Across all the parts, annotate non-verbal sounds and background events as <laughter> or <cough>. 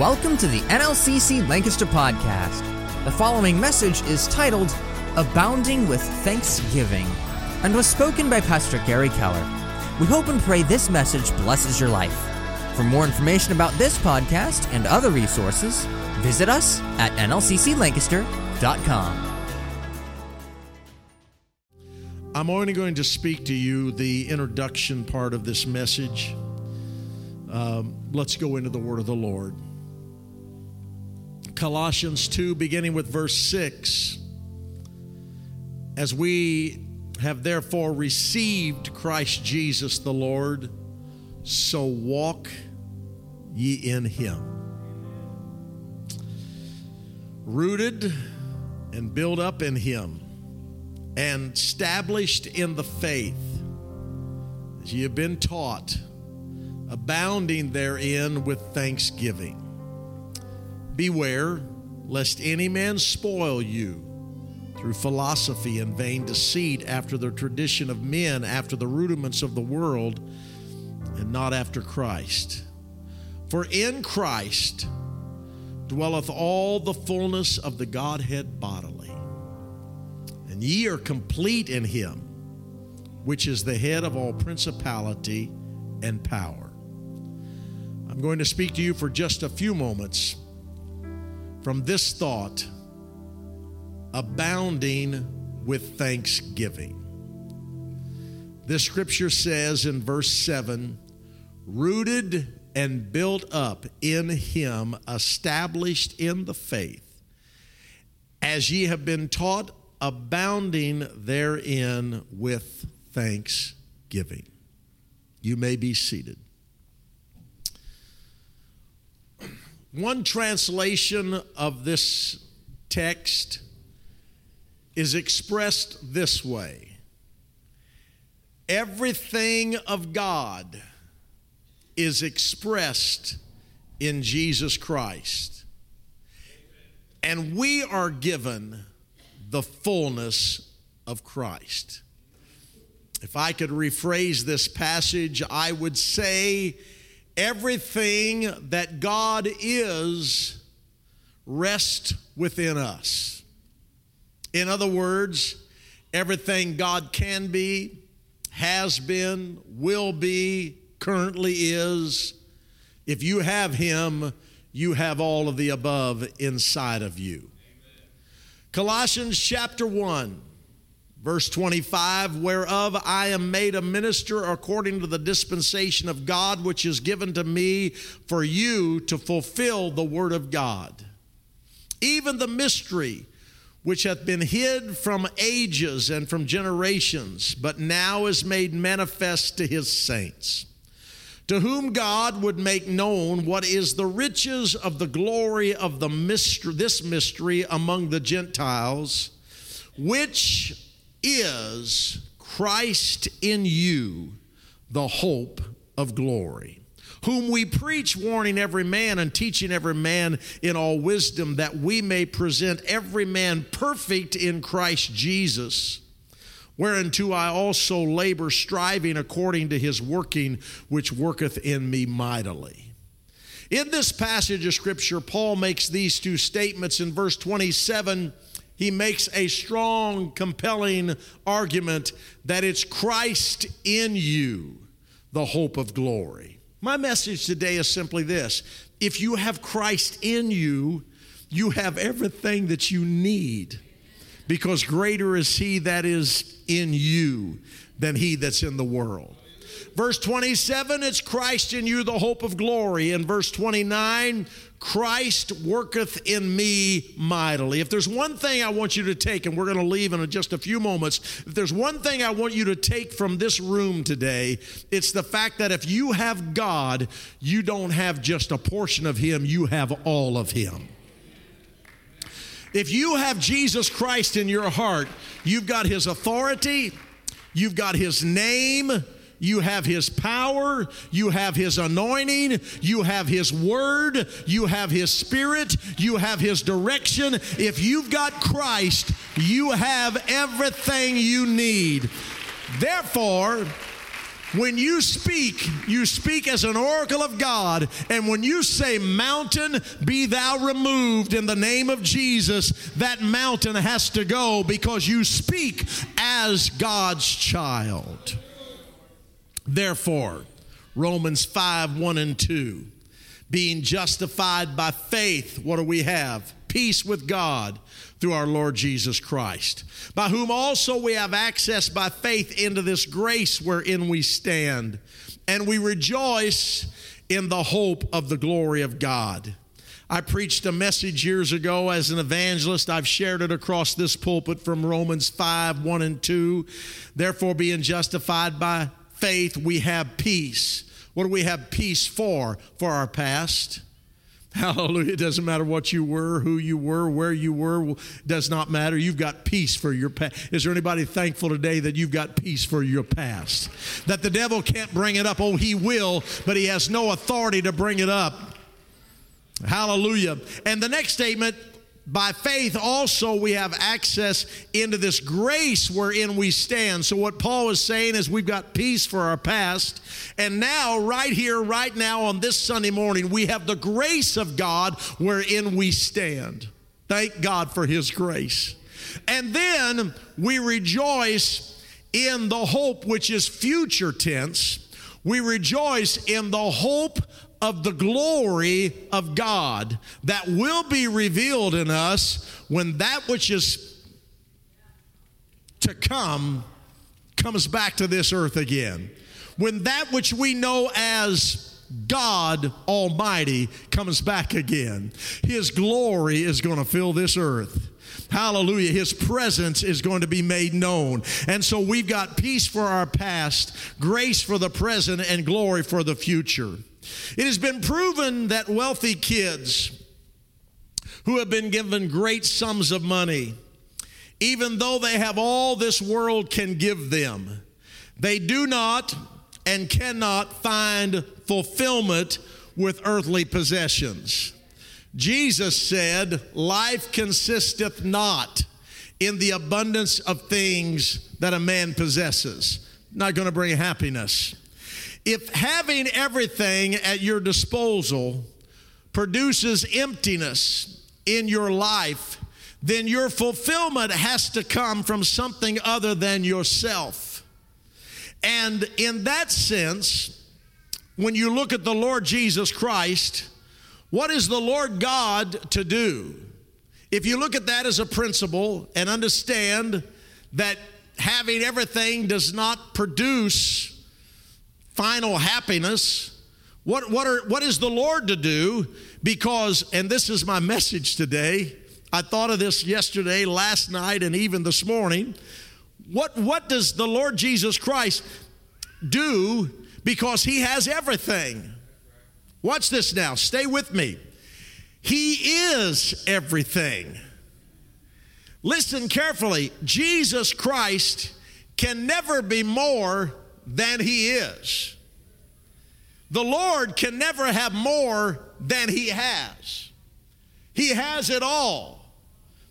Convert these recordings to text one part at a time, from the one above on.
Welcome to the NLCC Lancaster podcast. The following message is titled Abounding with Thanksgiving and was spoken by Pastor Gary Keller. We hope and pray this message blesses your life. For more information about this podcast and other resources, visit us at nlcclancaster.com. I'm only going to speak to you the introduction part of this message. Um, let's go into the word of the Lord. Colossians 2, beginning with verse 6. As we have therefore received Christ Jesus the Lord, so walk ye in him. Rooted and built up in him, and established in the faith, as ye have been taught, abounding therein with thanksgiving. Beware lest any man spoil you through philosophy and vain deceit, after the tradition of men, after the rudiments of the world, and not after Christ. For in Christ dwelleth all the fullness of the Godhead bodily. And ye are complete in him, which is the head of all principality and power. I'm going to speak to you for just a few moments from this thought abounding with thanksgiving. This scripture says in verse 7 rooted and built up in him, established in the faith, as ye have been taught, abounding therein with thanksgiving. You may be seated. One translation of this text is expressed this way Everything of God is expressed in Jesus Christ. And we are given the fullness of Christ. If I could rephrase this passage, I would say, everything that God is rests within us. In other words, everything God can be, has been, will be, currently is, if you have Him, you have all of the above inside of you. Colossians chapter 1 Verse 25, whereof I am made a minister according to the dispensation of God, which is given to me for you to fulfill the word of God. Even the mystery which hath been hid from ages and from generations, but now is made manifest to his saints. To whom God would make known what is the riches of the glory of the mystery, this mystery among the Gentiles, which is Christ in you, the hope of glory, whom we preach, warning every man and teaching every man in all wisdom, that we may present every man perfect in Christ Jesus. Whereunto I also labor, striving according to his working, which worketh in me mightily. In this passage of Scripture, Paul makes these two statements in verse 27 he makes a strong, compelling argument that it's Christ in you, the hope of glory. My message today is simply this if you have Christ in you, you have everything that you need because greater is He that is in you than He that's in the world. Verse 27, it's Christ in you, the hope of glory. In verse 29, Christ worketh in me mightily. If there's one thing I want you to take, and we're going to leave in just a few moments, if there's one thing I want you to take from this room today, it's the fact that if you have God, you don't have just a portion of Him, you have all of Him. If you have Jesus Christ in your heart, you've got His authority, you've got His name, you have His power, you have His anointing, you have His word, you have His spirit, you have His direction. If you've got Christ, you have everything you need. Therefore, When you speak, you speak as an oracle of God. And when you say, Mountain, be thou removed in the name of Jesus, that mountain has to go because you speak as God's child. Therefore, Romans 5 1 and 2, being justified by faith, what do we have? Peace with God through our Lord Jesus Christ, by whom also we have access by faith into this grace wherein we stand, and we rejoice in the hope of the glory of God. I preached a message years ago as an evangelist. I've shared it across this pulpit from Romans 5 1 and 2. Therefore, being justified by faith, we have peace. What do we have peace for? For our past <laughs> Hallelujah. It doesn't matter what you were, who you were, where you were, does not matter. You've got peace for your past. Is there anybody thankful today that you've got peace for your past? That the devil can't bring it up. Oh, he will, but he has no authority to bring it up. Hallelujah. And the next statement by faith also we have access into this grace wherein we stand. So, what Paul is saying is we've got peace for our past. And now, right here, right now, on this Sunday morning, we have the grace of God wherein we stand. Thank God for His grace. And then we rejoice in the hope which is future tense. We rejoice in the hope of the glory of God that will be revealed in us when that which is to come comes back to this earth again. When that which we know as God Almighty comes back again, His glory is going to fill this earth. Hallelujah. His presence is going to be made known. And so we've got peace for our past, grace for the present, and glory for the future. It has been proven that wealthy kids who have been given great sums of money, even though they have all this world can give them, they do not and cannot find fulfillment with earthly possessions. Jesus said, Life consisteth not in the abundance of things that a man possesses. Not going to bring happiness. If having everything at your disposal produces emptiness in your life, then your fulfillment has to come from something other than yourself. And in that sense, when you look at the Lord Jesus Christ, what is the Lord God to do? If you look at that as a principle and understand that having everything does not produce final happiness. What, what, are, what is the Lord to do? Because, and this is my message today, I thought of this yesterday, last night, and even this morning. What, what does the Lord Jesus Christ do because He has everything? Watch this now, stay with me. He is everything. Listen carefully Jesus Christ can never be more than he is. The Lord can never have more than he has. He has it all.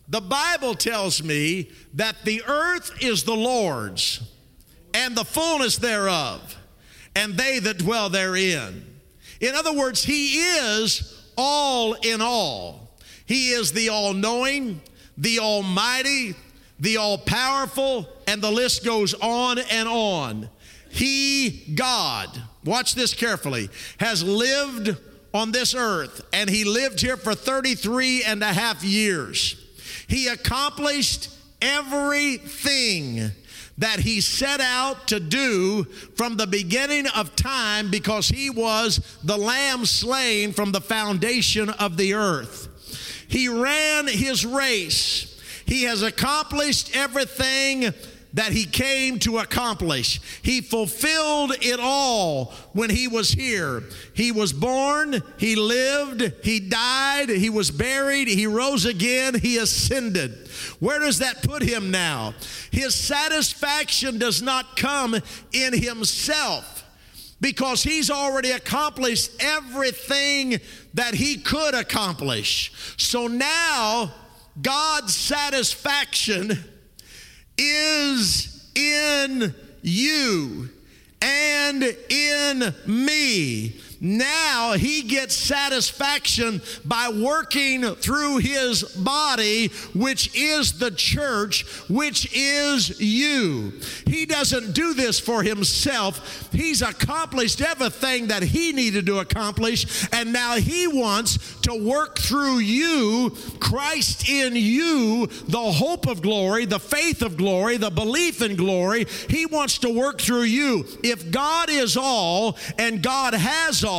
The Bible tells me that the earth is the Lord's and the fullness thereof, and they that dwell therein. In other words, He is all in all. He is the all knowing, the almighty, the all powerful, and the list goes on and on. He, God, watch this carefully, has lived on this earth, and he lived here for 33 and a half years. He accomplished everything that he set out to do from the beginning of time because he was the lamb slain from the foundation of the earth. He ran his race. He has accomplished everything that he came to accomplish. He fulfilled it all when he was here. He was born, he lived, he died, he was buried, he rose again, he ascended. Where does that put him now? His satisfaction does not come in himself because he's already accomplished everything that he could accomplish. So now, God's satisfaction is in you and in me. Now he gets satisfaction by working through his body, which is the church, which is you. He doesn't do this for himself. He's accomplished everything that he needed to accomplish, and now he wants to work through you, Christ in you, the hope of glory, the faith of glory, the belief in glory. He wants to work through you. If God is all and God has all,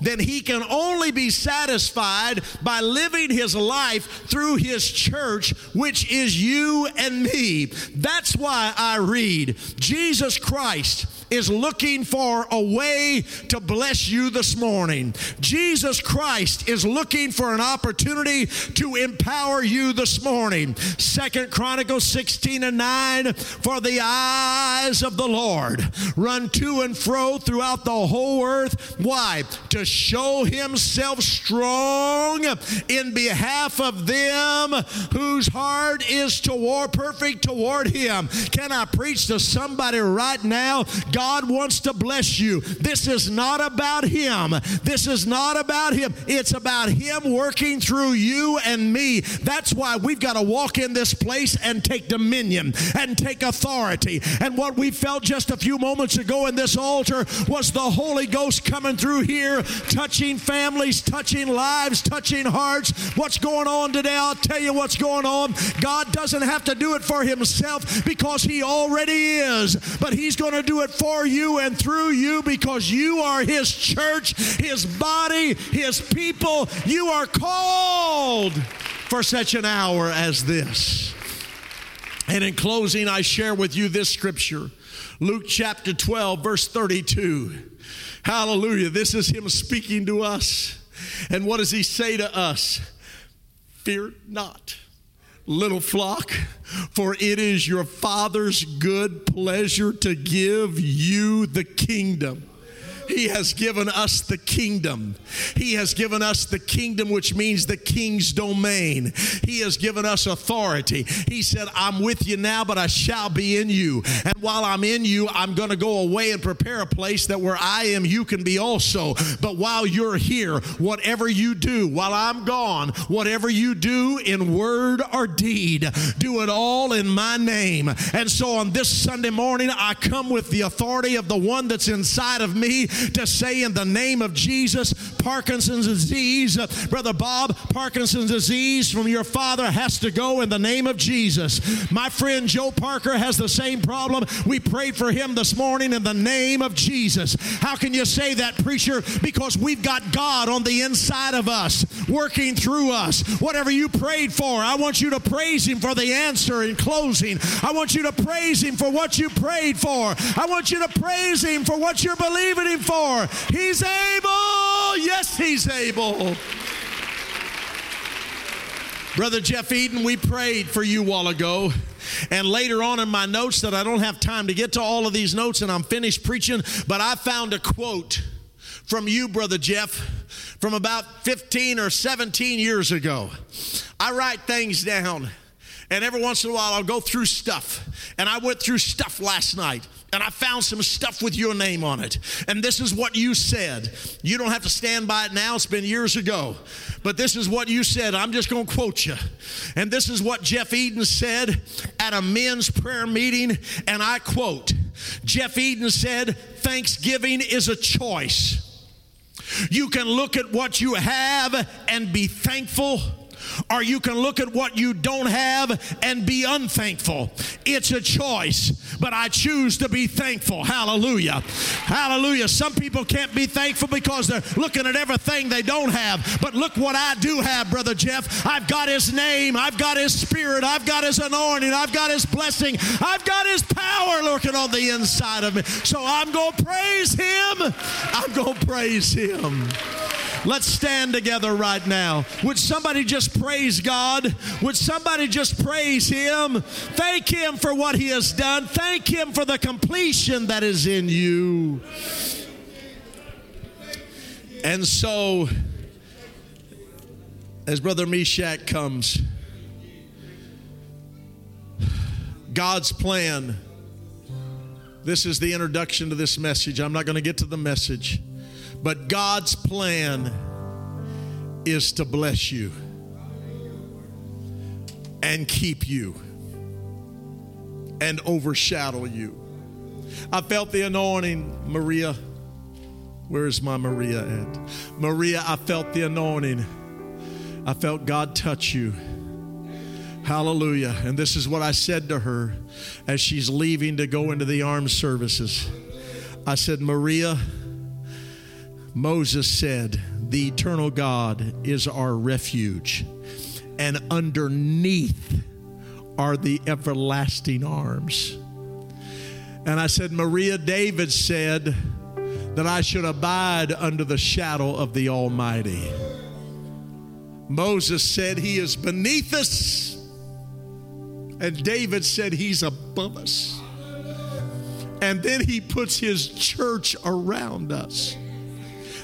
then he can only be satisfied by living his life through his church, which is you and me. That's why I read Jesus Christ is looking for a way to bless you this morning. Jesus Christ is looking for an opportunity to empower you this morning. Second Chronicles 16 and 9 For the eyes of the Lord run to and fro throughout the whole earth. Why? To show himself strong in behalf of them whose heart is toward perfect toward him. Can I preach to somebody right now? God God wants to bless you. This is not about Him. This is not about Him. It's about Him working through you and me. That's why we've got to walk in this place and take dominion and take authority. And what we felt just a few moments ago in this altar was the Holy Ghost coming through here, touching families, touching lives, touching hearts. What's going on today? I'll tell you what's going on. God doesn't have to do it for Himself because He already is, but He's going to do it for for you and through you because you are His church, His body, His people. You are called for such an hour as this. And in closing, I share with you this scripture Luke chapter 12, verse 32. Hallelujah. This is Him speaking to us. And what does He say to us? Fear not little flock, for it is your Father's good pleasure to give you the kingdom. He has given us the kingdom. He has given us the kingdom, which means the king's domain. He has given us authority. He said, I'm with you now, but I shall be in you. And while I'm in you, I'm going to go away and prepare a place that where I am, you can be also. But while you're here, whatever you do, while I'm gone, whatever you do in word or deed, do it all in my name. And so on this Sunday morning, I come with the authority of the one that's inside of me to say in the name of Jesus, Parkinson's disease, uh, Brother Bob, Parkinson's disease from your father has to go in the name of Jesus. My friend Joe Parker has the same problem. We prayed for him this morning in the name of Jesus. How can you say that, preacher? Because we've got God on the inside of us, working through us. Whatever you prayed for, I want you to praise Him for the answer in closing. I want you to praise Him for what you prayed for. I want you to praise Him for what you're believing Him for. He's able. Yes, He's able. Brother Jeff Eden, we prayed for you a while ago. And later on in my notes, that I don't have time to get to all of these notes and I'm finished preaching, but I found a quote from you, Brother Jeff, from about 15 or 17 years ago. I write things down, and every once in a while I'll go through stuff. And I went through stuff last night and I found some stuff with your name on it. And this is what you said. You don't have to stand by it now, it's been years ago. But this is what you said. I'm just going to quote you. And this is what Jeff Eden said at a men's prayer meeting. And I quote Jeff Eden said, Thanksgiving is a choice. You can look at what you have and be thankful or you can look at what you don't have and be unthankful. It's a choice, but I choose to be thankful. Hallelujah. Hallelujah. Some people can't be thankful because they're looking at everything they don't have. But look what I do have, Brother Jeff. I've got His name, I've got His Spirit, I've got His anointing, I've got His blessing, I've got His power lurking on the inside of me. So I'm going to praise Him. I'm going to praise Him. Let's stand together right now. Would somebody just praise God? Would somebody just praise Him? Thank Him for what He has done. Thank Him for the completion that is in you. And so, as Brother Meshach comes, God's plan This is the introduction to this message. I'm not going to get to the message. But God's plan is to bless you and keep you and overshadow you. I felt the anointing, Maria. Where's my Maria at? Maria, I felt the anointing. I felt God touch you. Hallelujah. And this is what I said to her as she's leaving to go into the armed services. I said, Maria, Moses said, The eternal God is our refuge, and underneath are the everlasting arms. And I said, Maria, David said that I should abide under the shadow of the Almighty. Moses said, He is beneath us. And David said, He's above us. And then he puts his church around us.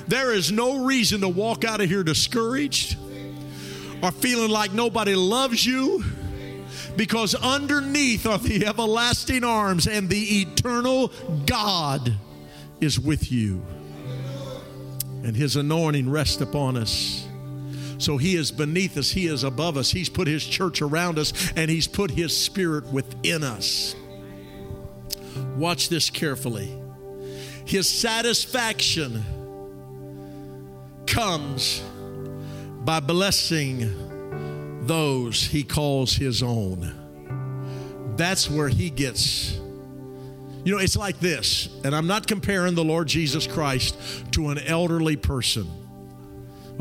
There is no reason to walk out of here discouraged or feeling like nobody loves you because underneath are the everlasting arms and the eternal God is with you. And his anointing rests upon us. So he is beneath us, he is above us. He's put his church around us, and he's put his spirit within us. Watch this carefully. His satisfaction comes by blessing those he calls his own. That's where he gets. You know, it's like this, and I'm not comparing the Lord Jesus Christ to an elderly person.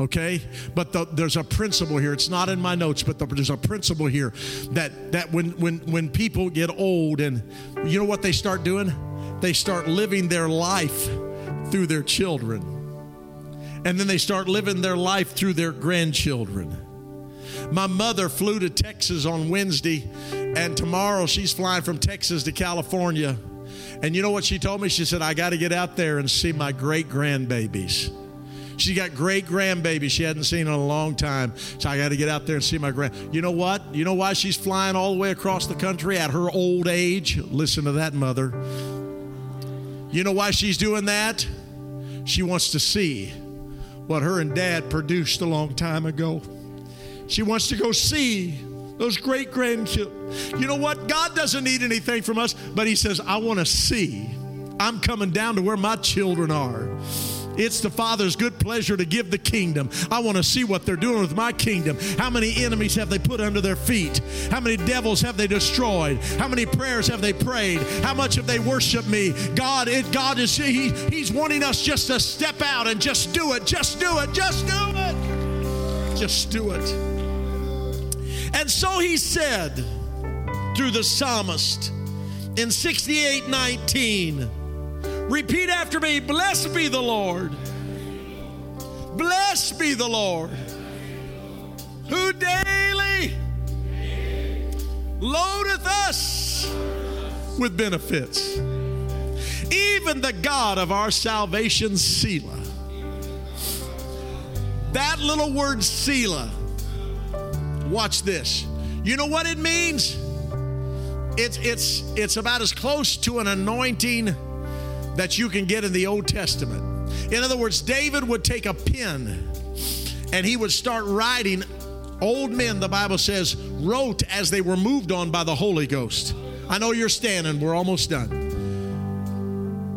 Okay, but the, there's a principle here. It's not in my notes, but the, there's a principle here that that when when when people get old, and you know what they start doing, they start living their life through their children and then they start living their life through their grandchildren. My mother flew to Texas on Wednesday, and tomorrow she's flying from Texas to California. And you know what she told me? She said, I got to get out there and see my great grandbabies. She got great grandbabies she hadn't seen in a long time. So I got to get out there and see my grand. You know what? You know why she's flying all the way across the country at her old age? Listen to that, mother. You know why she's doing that? She wants to see what her and dad produced a long time ago. She wants to go see those great grandchildren. You know what? God doesn't need anything from us, but He says, I want to see. I'm coming down to where my children are. It's the Father's good pleasure to give the kingdom. I want to see what they're doing with my kingdom. How many enemies have they put under their feet? How many devils have they destroyed? How many prayers have they prayed? How much have they worshiped me? God, it, God is he, He's wanting us just to step out and just do it. Just do it. Just do it. Just do it. And so he said through the psalmist in 68 19. Repeat after me Blessed be the Lord. Blessed be the Lord. Who daily loadeth us with benefits. Even the God of our salvation, Selah. That little word, Selah, watch this. You know what it means? It's, it's, it's about as close to an anointing that you can get in the Old Testament. In other words, David would take a pen and he would start writing. Old men, the Bible says, wrote as they were moved on by the Holy Ghost. I know you're standing, we're almost done.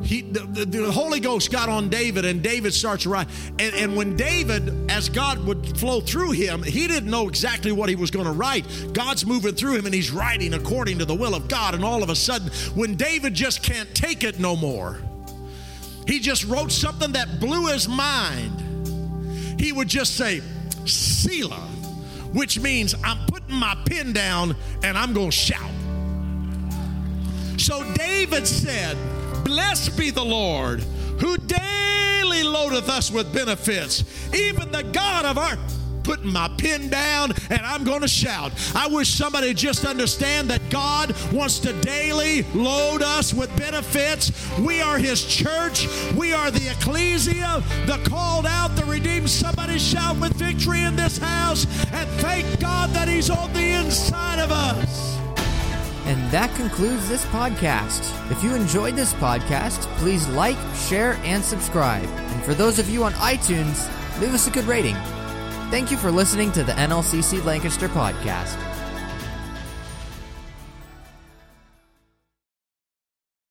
He, the, the, the Holy Ghost got on David, and David starts writing. And, and when David, as God would flow through him, he didn't know exactly what he was going to write. God's moving through him, and he's writing according to the will of God. And all of a sudden, when David just can't take it no more, he just wrote something that blew his mind. He would just say, Selah, which means I'm putting my pen down and I'm going to shout. So David said, Blessed be the Lord who daily loadeth us with benefits, even the God of our putting my pen down and I'm going to shout. I wish somebody just understand that God wants to daily load us with benefits. We are His church. We are the ecclesia, the called out, the redeemed. Somebody shout with victory in this house and thank God that He's on the inside of us. And that concludes this podcast. If you enjoyed this podcast, please like, share, and subscribe. And for those of you on iTunes, leave us a good rating. Thank you for listening to the NLCC Lancaster podcast.